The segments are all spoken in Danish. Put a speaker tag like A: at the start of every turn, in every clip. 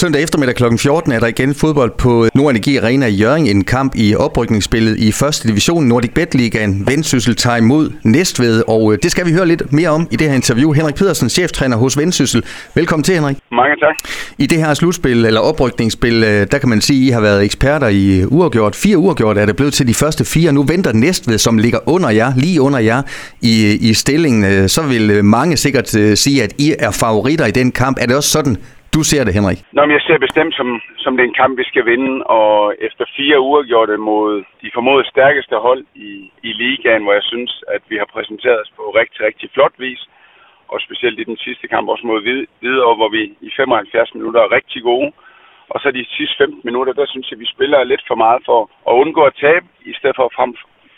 A: Søndag eftermiddag kl. 14 er der igen fodbold på Energi Arena i Jørgen. En kamp i oprykningsspillet i første division Nordic Bet Ligaen. Vendsyssel tager imod Næstved, og øh, det skal vi høre lidt mere om i det her interview. Henrik Pedersen, cheftræner hos Vendsyssel. Velkommen til, Henrik.
B: Mange tak.
A: I det her slutspil, eller oprykningsspil, øh, der kan man sige, at I har været eksperter i uafgjort. Fire uafgjort er det blevet til de første fire. Nu venter Næstved, som ligger under jer, lige under jer i, i stillingen. Øh, så vil mange sikkert sige, at I er favoritter i den kamp. Er det også sådan, du ser det, Henrik?
B: Nå, men jeg ser bestemt, som, som det er en kamp, vi skal vinde, og efter fire uger gjorde det mod de formodet stærkeste hold i, i ligaen, hvor jeg synes, at vi har præsenteret os på rigtig, rigtig flot vis, og specielt i den sidste kamp også mod Hvidovre, hvor vi i 75 minutter er rigtig gode. Og så de sidste 15 minutter, der synes jeg, vi spiller lidt for meget for at undgå at tabe, i stedet for frem,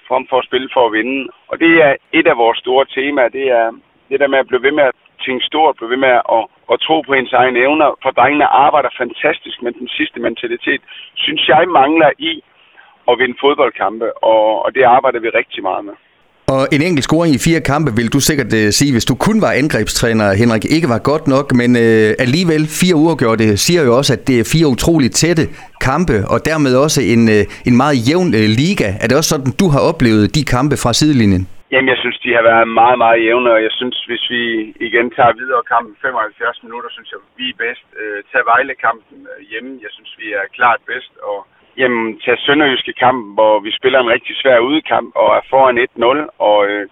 B: frem for at spille for at vinde. Og det er et af vores store temaer, det er det der med at blive ved med at tænke stort, blive ved med at, at tro på ens egne evner. For drengene arbejder fantastisk, men den sidste mentalitet, synes jeg mangler i at vinde fodboldkampe, og, og det arbejder vi rigtig meget med.
A: Og en enkelt scoring i fire kampe vil du sikkert uh, sige, hvis du kun var angrebstræner, Henrik, ikke var godt nok, men uh, alligevel fire uafgjorte siger jo også, at det er fire utroligt tætte kampe, og dermed også en, uh, en meget jævn uh, liga. Er det også sådan, du har oplevet de kampe fra sidelinjen?
B: Jamen, jeg synes, de har været meget, meget jævne, og jeg synes, hvis vi igen tager videre kampen 75 minutter, synes jeg, vi er bedst. Øh, tag Vejle-kampen øh, hjemme, jeg synes, vi er klart bedst, og jamen, tag Sønderjyske kampen, hvor vi spiller en rigtig svær udekamp og er foran 1-0, og øh,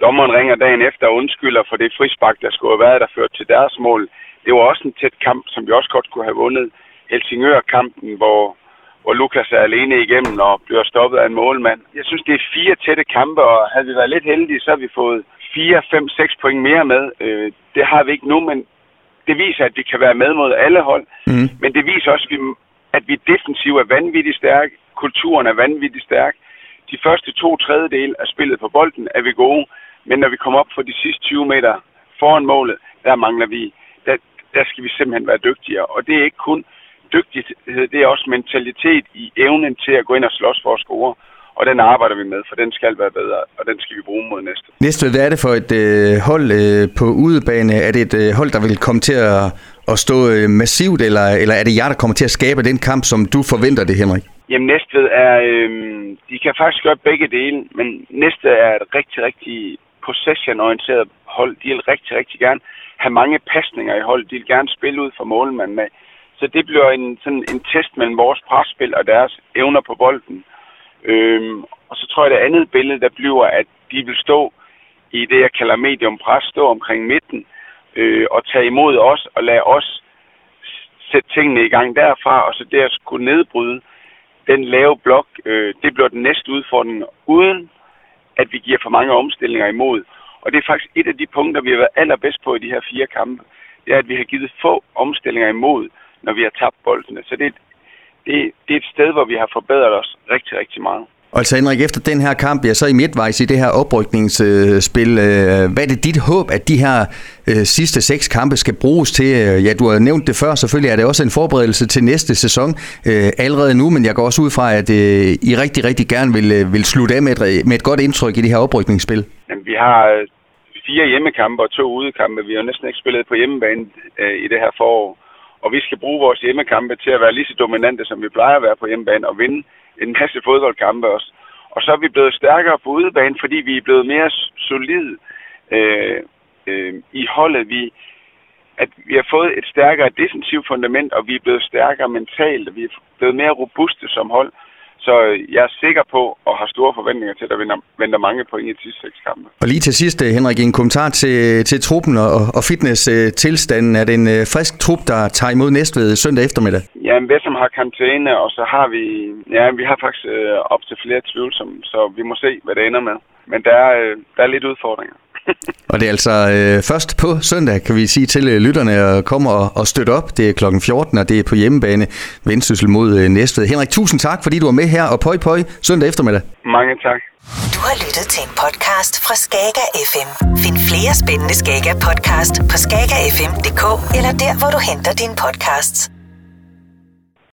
B: dommeren ringer dagen efter og undskylder for det frispark, der skulle have været, der førte til deres mål. Det var også en tæt kamp, som vi også godt kunne have vundet. Helsingør-kampen, hvor hvor Lukas er alene igennem og bliver stoppet af en målmand. Jeg synes, det er fire tætte kampe, og havde vi været lidt heldige, så har vi fået 4, 5, 6 point mere med. Øh, det har vi ikke nu, men det viser, at vi kan være med mod alle hold. Mm. Men det viser også, at vi defensivt er vanvittigt stærke. Kulturen er vanvittigt stærk. De første to tredjedel af spillet på bolden er vi gode, men når vi kommer op for de sidste 20 meter foran målet, der mangler vi, der, der skal vi simpelthen være dygtigere. Og det er ikke kun dygtighed, det er også mentalitet i evnen til at gå ind og slås for at score. Og den arbejder vi med, for den skal være bedre, og den skal vi bruge mod næste.
A: Næste, hvad er det for et øh, hold øh, på udebane? Er det et øh, hold, der vil komme til at, at stå øh, massivt, eller, eller er det jer, der kommer til at skabe den kamp, som du forventer det, Henrik?
B: Jamen Næstved er, øh, de kan faktisk gøre begge dele, men Næstved er et rigtig, rigtig possession-orienteret hold. De vil rigtig, rigtig gerne have mange pasninger i hold. De vil gerne spille ud for målmanden med. Så det bliver en, sådan en test mellem vores presspil og deres evner på bolden. Øhm, og så tror jeg, det andet billede, der bliver, at de vil stå i det, jeg kalder medium pres, stå omkring midten øh, og tage imod os og lade os sætte tingene i gang derfra, og så det at skulle nedbryde den lave blok, øh, det bliver den næste udfordring, uden at vi giver for mange omstillinger imod. Og det er faktisk et af de punkter, vi har været allerbedst på i de her fire kampe. Det er, at vi har givet få omstillinger imod når vi har tabt boldene. Så det, det, det er et sted, hvor vi har forbedret os rigtig, rigtig meget.
A: Altså Henrik, efter den her kamp, ja, så i midtvejs i det her oprykningsspil, øh, hvad er det dit håb, at de her øh, sidste seks kampe skal bruges til? Ja, du har nævnt det før, selvfølgelig er det også en forberedelse til næste sæson øh, allerede nu, men jeg går også ud fra, at I rigtig, rigtig gerne vil, vil slutte af med et, med et godt indtryk i det her oprykningsspil.
B: Jamen, vi har fire hjemmekampe og to udekampe. Vi har næsten ikke spillet på hjemmebane i det her forår og vi skal bruge vores hjemmekampe til at være lige så dominante, som vi plejer at være på hjemmebane, og vinde en masse fodboldkampe også. Og så er vi blevet stærkere på udebane, fordi vi er blevet mere solide øh, øh, i holdet. Vi, at vi har fået et stærkere defensivt fundament, og vi er blevet stærkere mentalt, og vi er blevet mere robuste som hold. Så jeg er sikker på og har store forventninger til, at der venter mange point i sidste seks kampe.
A: Og lige til sidst, Henrik, en kommentar til, til truppen og, og fitness-tilstanden. Er det en øh, frisk trup, der tager imod Næstved søndag eftermiddag?
B: Ja, en som har karantæne, og så har vi, ja, vi har faktisk øh, op til flere tvivlsomme, så vi må se, hvad det ender med. Men der er, øh, der er lidt udfordringer.
A: og det er altså øh, først på søndag, kan vi sige til øh, lytterne, at komme og, og støtte op. Det er klokken 14, og det er på hjemmebane Vendsyssel mod øh, Næstved. Henrik, tusind tak, fordi du var med her, og pøj pøj søndag eftermiddag.
B: Mange tak.
C: Du har lyttet til en podcast fra Skager FM. Find flere spændende Skager podcast på skagerfm.dk eller der, hvor du henter dine podcasts.